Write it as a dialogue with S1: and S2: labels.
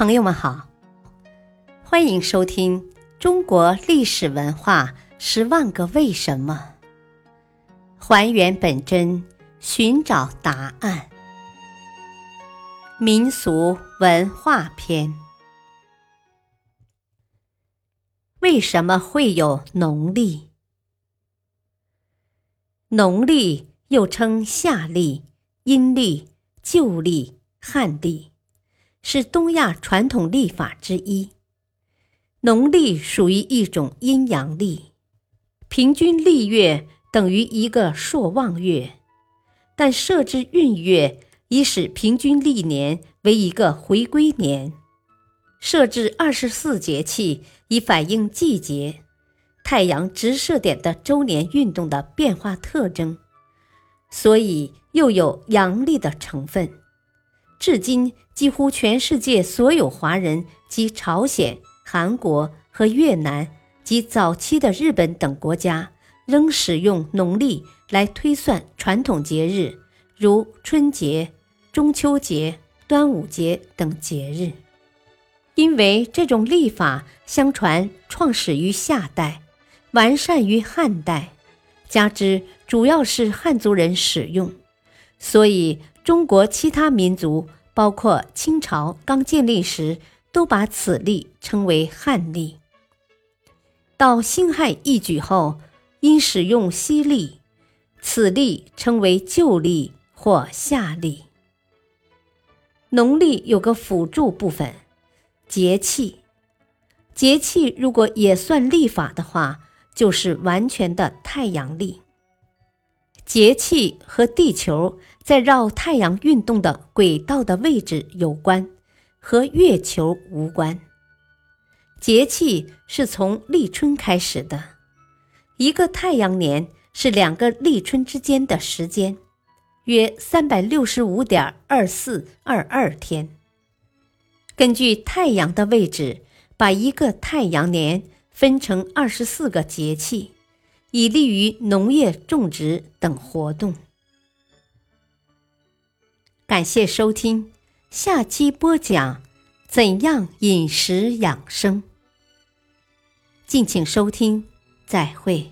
S1: 朋友们好，欢迎收听《中国历史文化十万个为什么》，还原本真，寻找答案。民俗文化篇：为什么会有农历？农历又称夏历、阴历、旧历、汉历。是东亚传统历法之一。农历属于一种阴阳历，平均历月等于一个朔望月，但设置闰月以使平均历年为一个回归年，设置二十四节气以反映季节、太阳直射点的周年运动的变化特征，所以又有阳历的成分。至今，几乎全世界所有华人及朝鲜、韩国和越南及早期的日本等国家，仍使用农历来推算传统节日，如春节、中秋节、端午节等节日。因为这种历法相传创始于夏代，完善于汉代，加之主要是汉族人使用，所以。中国其他民族，包括清朝刚建立时，都把此历称为汉历。到辛亥一举后，因使用西历，此历称为旧历或夏历。农历有个辅助部分，节气。节气如果也算历法的话，就是完全的太阳历。节气和地球在绕太阳运动的轨道的位置有关，和月球无关。节气是从立春开始的，一个太阳年是两个立春之间的时间，约三百六十五点二四二二天。根据太阳的位置，把一个太阳年分成二十四个节气。以利于农业种植等活动。感谢收听，下期播讲怎样饮食养生。敬请收听，再会。